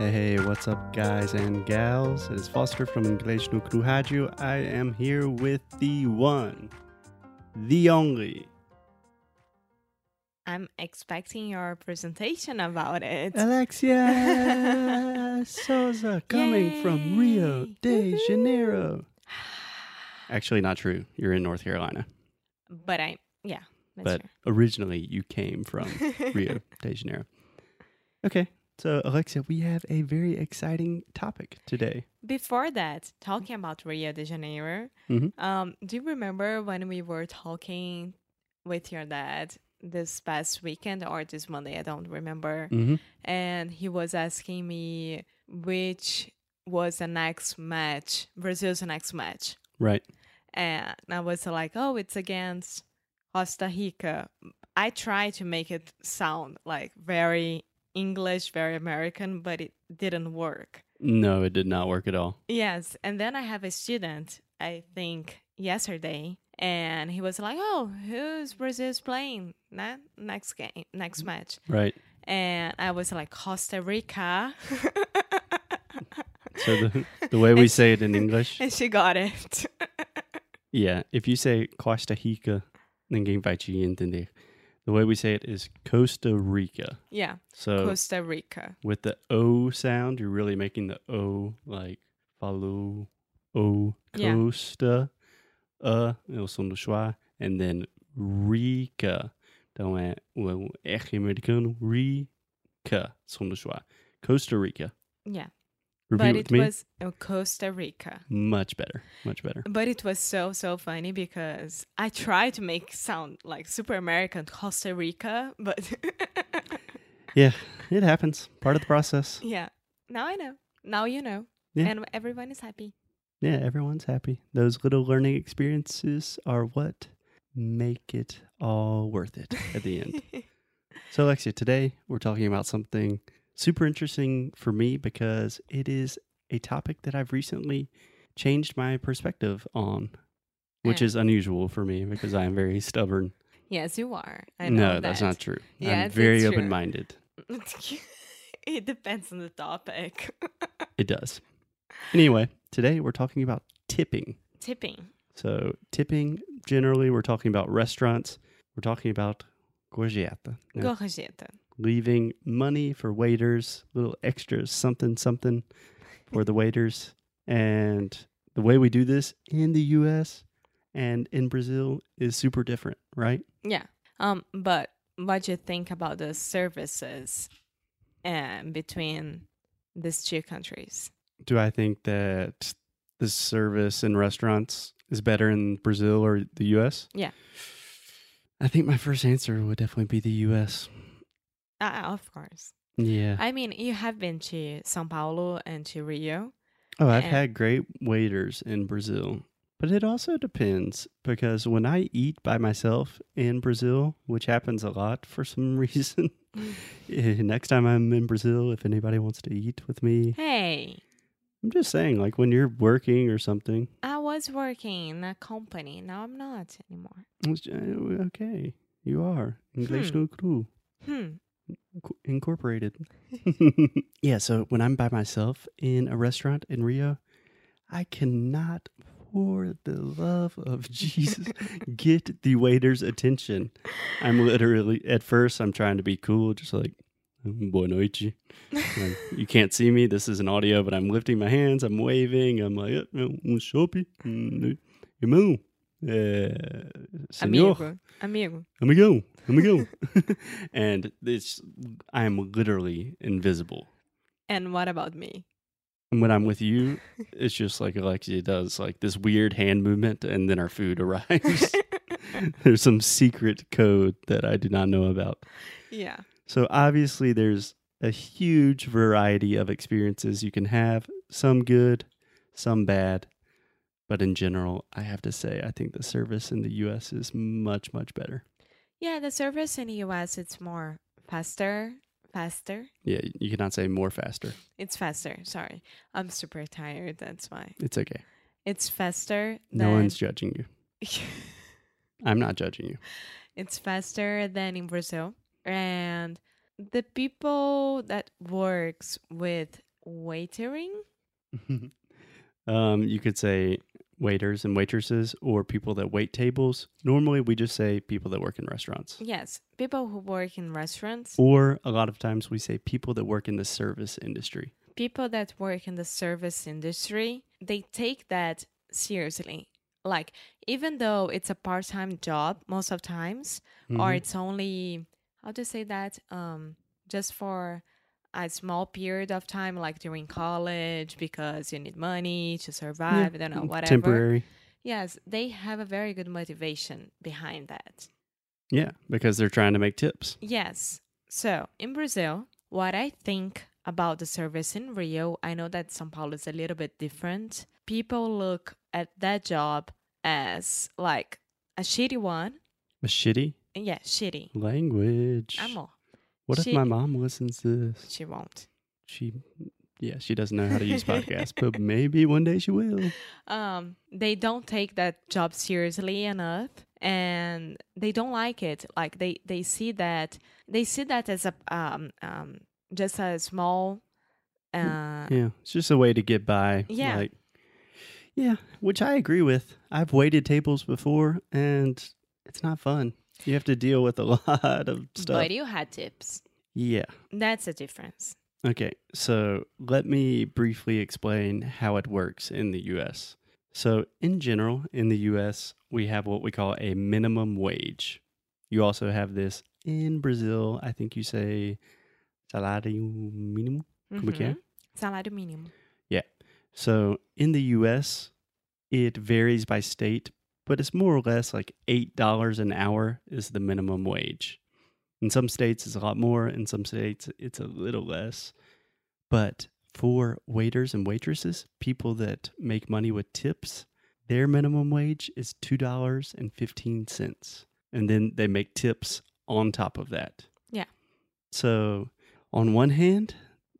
Hey, hey, what's up, guys and gals? It is Foster from Inglês no Cru Rádio. I am here with the one, the only, I'm expecting your presentation about it. Alexia Souza coming from Rio de Janeiro. Actually, not true. You're in North Carolina, But I, yeah, that's but originally you came from. Rio de Janeiro. Okay, so Alexia, we have a very exciting topic today. Before that, talking about Rio de Janeiro, Mhm. um, do you remember when we were talking with your dad this past weekend or this Monday? I don't remember. Mm-hmm. And he was asking me which was the next match, Brazil's next match. Right. and I was like, "Oh, it's against Costa Rica." I tried to make it sound like very English, very American, but it didn't work. No, it did not work at all. Yes, and then I have a student, I think yesterday, and he was like, "Oh, who's Brazil's playing ne- next game, next match?" Right. And I was like, "Costa Rica." So the the way we say it in English, and she got it. yeah, if you say Costa Rica, ninguém vai te entender. The way we say it is Costa Rica. yeah, So Costa Rica. with the O sound, you're really making the O like follow O. Costa uh o som schwa and then Rica. Então é o R americano Rica, som schwa. Costa Rica. Yeah, But it was uh, Costa Rica. much better. Much better. But it was so so funny because I tried to make sound like super American Costa Rica, but Yeah, it happens. Part of the process. yeah, now I know. Now you know, Yeah. and everyone is happy. Yeah, everyone's happy. Those little learning experiences are what make it all worth it at the end. So, Alexia, today we're talking about something super interesting for me because it is a topic that I've recently changed my perspective on, which Yeah. is unusual for me because I am very stubborn. yes, you are. I know no, that. that's not true. Yeah, I'm very open minded. it depends on the topic. It does. Anyway, today we're talking about tipping. Tipping. So, tipping, generally, we're talking about restaurants. We're talking about gorjeta. Yeah. Gorjeta. Leaving money for waiters, little extras, something, something for the waiters. And the way we do this in the US and in Brazil is super different, right? Yeah. Um. But what do you think about the services, um, between these two countries? Do I think that the service in restaurants is better in Brazil or the US? Yeah. I think my first answer would definitely be the US. Ah, of course. Yeah. I mean, you have been to São Paulo and to Rio. Oh, I've And- had great waiters in Brazil. But it also depends because when I eat by myself in Brazil, which happens a lot for some reason, eh, next time I'm in Brazil, if anybody wants to eat with me, Hey, I'm just saying, like when you're working or something, I was working in a company. Now I'm not anymore. uh, okay, you are. English Hmm. no cru. Hmm. Inc- Incorporated. yeah, so when I'm by myself in a restaurant in Rio, I cannot, for the love of Jesus, get the waiter's attention. I'm literally, at first, I'm trying to be cool, just like, "Mm, boa noite. Like, you can't see me. This is an audio, but I'm lifting my hands. I'm waving. I'm like, "Eh, um shopping. Senhor. Amigo. Amigo. Amigo, amigo. and this, I am literally invisible. And what about me? And when I'm with you, it's just like Alexia does, like this weird hand movement, and then our food arrives. there's some secret code that I do not know about. yeah. So obviously, there's a huge variety of experiences you can have, some good, some bad. But in general, I have to say, I think the service in the US is much, much better. Yeah, the service in the US it's more faster. Faster. Yeah, you cannot say more faster. It's faster. Sorry. I'm super tired. That's why. It's okay. It's faster No one's judging you. I'm not judging you. it's faster than in Brazil. And the people that works with waitering, um, you could say waiters and waitresses or people that wait tables. Normally, we just say people that work in restaurants. yes, people who work in restaurants, Or a lot of times we say people that work in the service industry. people that work in the service industry, they take that seriously. Like even though it's a part-time job most of times or Mhm. it's only how to say that um just for a small period of time like during college because you need money to survive, I don't know, Mm, whatever. Temporary. Yes, they have a very good motivation behind that. Yeah, because they're trying to make tips. Yes. So in Brazil, what I think about the service in Rio, I know that São Paulo is a little bit different. People look at that job as like a shitty one. A shitty Yeah, shitty. language. Amor, What if my mom listens to this? she won't. She, yeah, she doesn't know how to use podcasts, but maybe one day she will. Um, they don't take that job seriously enough and they don't like it. Like they they see that they see that as a um um just a small uh Yeah, it's just a way to get by. Yeah. Like, yeah, which I agree with. I've waited tables before and it's not fun. You have to deal with a lot of stuff. but you had tips. Yeah. That's a difference. Okay, so let me briefly explain how it works in the US. So, in general, in the US, we have what we call a minimum wage. You also have this in Brazil. I think you say salário mínimo. Como que é? Mhm. Salário mínimo. Yeah. So, in the US, it varies by state, but it's more or less like $8 an hour is the minimum wage. In some states, it's a lot more. In some states, it's a little less. But for waiters and waitresses, people that make money with tips, their minimum wage is $2.15. And then they make tips on top of that. Yeah. So, on one hand,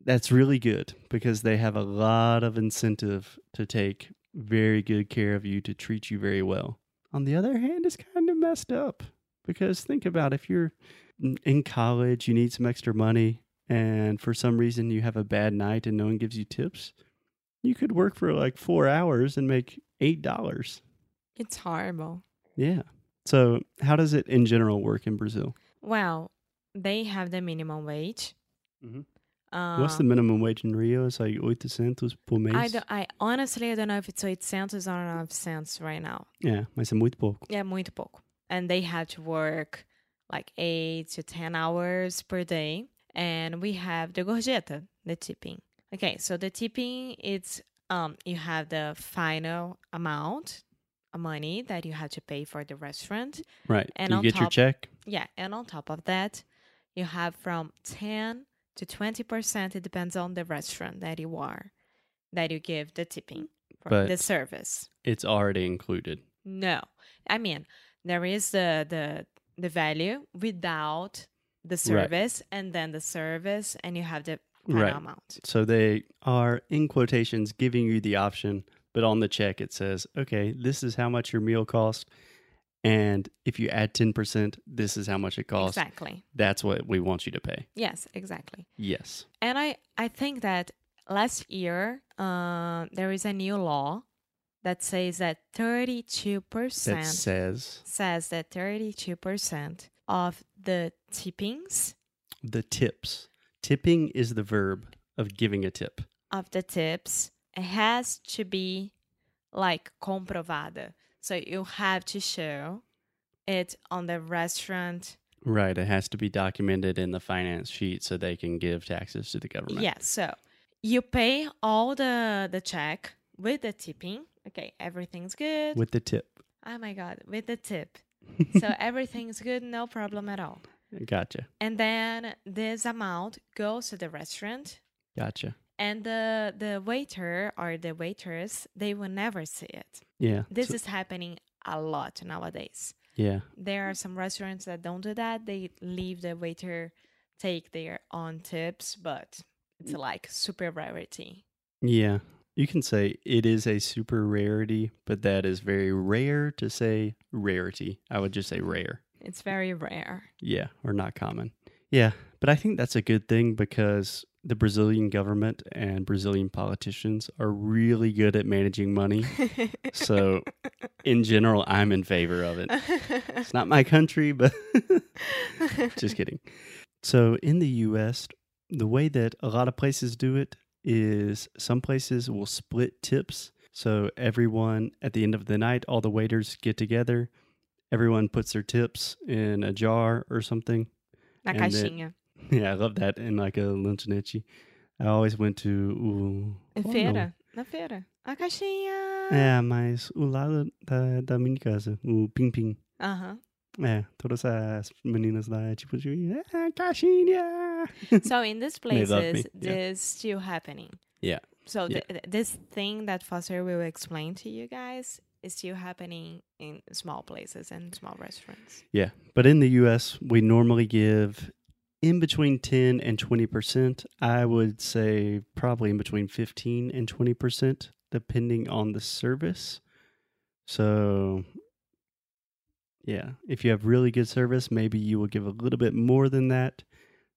that's really good because they have a lot of incentive to take very good care of you, to treat you very well. On the other hand, it's kind of messed up because think about if you're in college, you need some extra money, and for some reason you have a bad night and no one gives you tips, you could work for like four hours and make $8. It's horrible. Yeah. So, how does it in general work in Brazil? Well, they have the minimum wage. Mhm. Uh, What's the minimum wage in Rio? It's like 800 por mês. I, don't, I honestly I don't know if it's 800 or 900 right now. Yeah, mas é muito pouco. Yeah, muito pouco. And they have to work like 8 to 10 hours per day. And we have the gorjeta, the tipping. Okay, so the tipping it's um you have the final amount of money that you have to pay for the restaurant. Right. And you on get your check. Yeah, and on top of that, you have from 10 to 20%, it depends on the restaurant that you are, that you give the tipping mm, for the service. It's already included. No. I mean, there is the the the value without the service and then the service and you have the final Right. amount. So they are, in quotations, giving you the option, but on the check it says, okay, this is how much your meal cost. And if you add 10%, this is how much it costs. Exactly. That's what we want you to pay. Yes, exactly. Yes. And I, I think that last year uh, there is a new law that says that 32% That says says that 32% of the tippings the tips. Tipping is the verb of giving a tip. of the tips It has to be like comprovada. So you have to show it on the restaurant. Right. It has to be documented in the finance sheet so they can give taxes to the government. Yeah, so you pay all the the check with the tipping. Okay, everything's good. With the tip. oh my god, with the tip. so everything's good, no problem at all. Gotcha. And then this amount goes to the restaurant Gotcha. And the the waiter or the waitress they will never see it. Yeah. This so- is happening a lot nowadays. yeah. There are some restaurants that don't do that. They leave the waiter take their own tips, but it's like super rarity. Yeah. You can say it is a super rarity, but that is very rare to say rarity. I would just say rare. It's very rare. Yeah, or not common. Yeah, but I think that's a good thing because the Brazilian government and Brazilian politicians are really good at managing money. So, in general, I'm in favor of it. It's not my country, but just kidding. So, in the US, the way that a lot of places do it is some places will split tips. So, everyone at the end of the night, all the waiters get together, everyone puts their tips in a jar or something. Na caixinha. Yeah, I love that in like a lanchonete. I always went to o. Feira. Na feira. A caixinha. É, mas o lado da, da minha casa, o Pim Pim. Aham. É, todas as meninas lá é tipo de. Ah, caixinha! So in these places, this yeah. still happening. Yeah. So Yeah. th- this thing that Foster will explain to you guys is still happening in small places and small restaurants. Yeah, but in the US, we normally give in between 10 and 20%. I would say probably in between 15 and 20%, depending on the service. So, yeah, if you have really good service, maybe you will give a little bit more than that.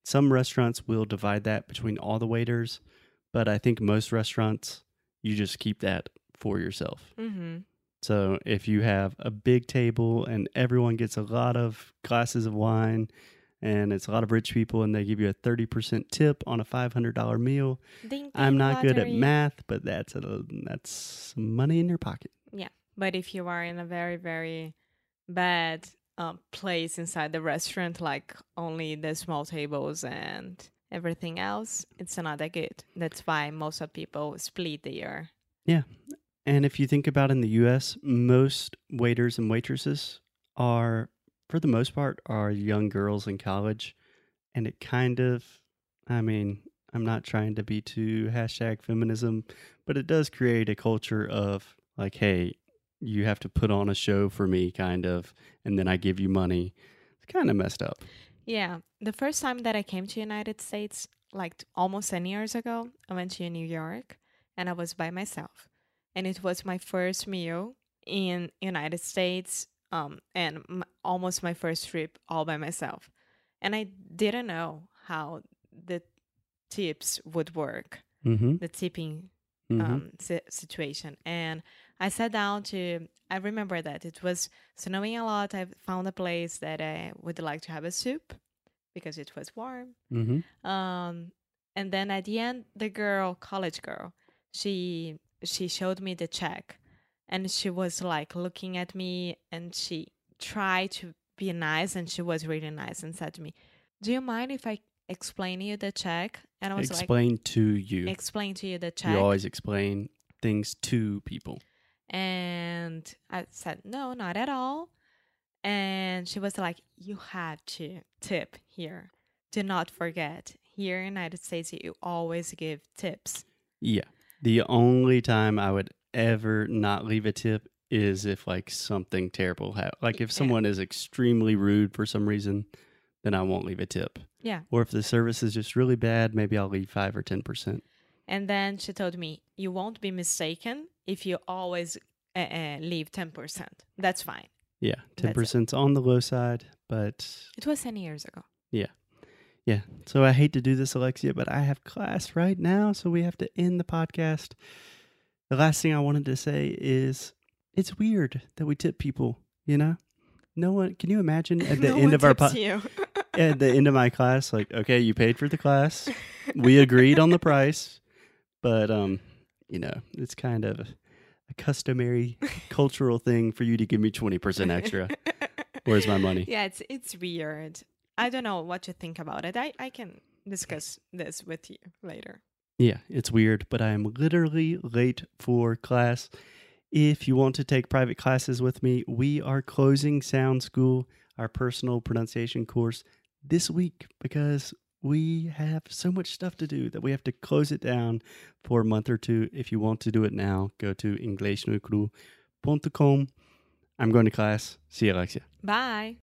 Some restaurants will divide that between all the waiters, but I think most restaurants, you just keep that for yourself. Mm-hmm. So if you have a big table and everyone gets a lot of glasses of wine and it's a lot of rich people and they give you a 30% tip on a $500 meal, Ding, I'm ding, not good at math, but that's a, that's money in your pocket. Yeah. But if you are in a very, very bad um, place inside the restaurant, like only the small tables and everything else, it's not that good. That's why most of people split the ear. Yeah, And if you think about in the US, most waiters and waitresses are for the most part are young girls in college and it kind of I mean, I'm not trying to be too hashtag feminism, but it does create a culture of like, hey, you have to put on a show for me, kind of, and then I give you money. It's kind of messed up. Yeah, the first time that I came to United States, like almost 10 years ago, I went to New York and I was by myself. And it was my first meal in United States um, and m- almost my first trip all by myself. And I didn't know how the tips would work, Mm-hmm. the tipping mm-hmm. um, si- situation. And I sat down to, I remember that it was snowing a lot. I found a place that I would like to have a soup because it was warm. mm-hmm. Um, and then at the end, the girl, college girl, she she showed me the check, and she was like looking at me, and she tried to be nice, and she was really nice, and said to me, "Do you mind if I explain you the check?" And I was like Explain to you. "Explain to you the check." You always explain things to people. And I said, no, not at all. And she was like, you have to tip here. Do not forget, here in the United States, you always give tips. Yeah. The only time I would ever not leave a tip is if like something terrible happened. Like if Yeah. someone is extremely rude for some reason, then I won't leave a tip. Yeah. Or if the service is just really bad, maybe I'll leave five or ten percent. And then she told me, you won't be mistaken if you always uh, uh, leave 10%. That's fine. Yeah, ten percent's on the low side, but It was 10 years ago. Yeah. Yeah. So I hate to do this, Alexia, but I have class right now, so we have to end the podcast. The last thing I wanted to say is it's weird that we tip people. You know, no one. Can you imagine at the No end of our po- at the end of my class, like, okay, you paid for the class, we agreed on the price, but um, you know, it's kind of a customary cultural thing for you to give me twenty percent extra. Where's my money? Yeah, it's it's weird. I don't know what to think about it. I, I can discuss this with you later. Yeah, it's weird, but I am literally late for class. If you want to take private classes with me, we are closing Sound School, our personal pronunciation course, this week because we have so much stuff to do that we have to close it down for a month or two. If you want to do it now, go to inglesnocru.com. I'm going to class. See you, Alexia. Bye.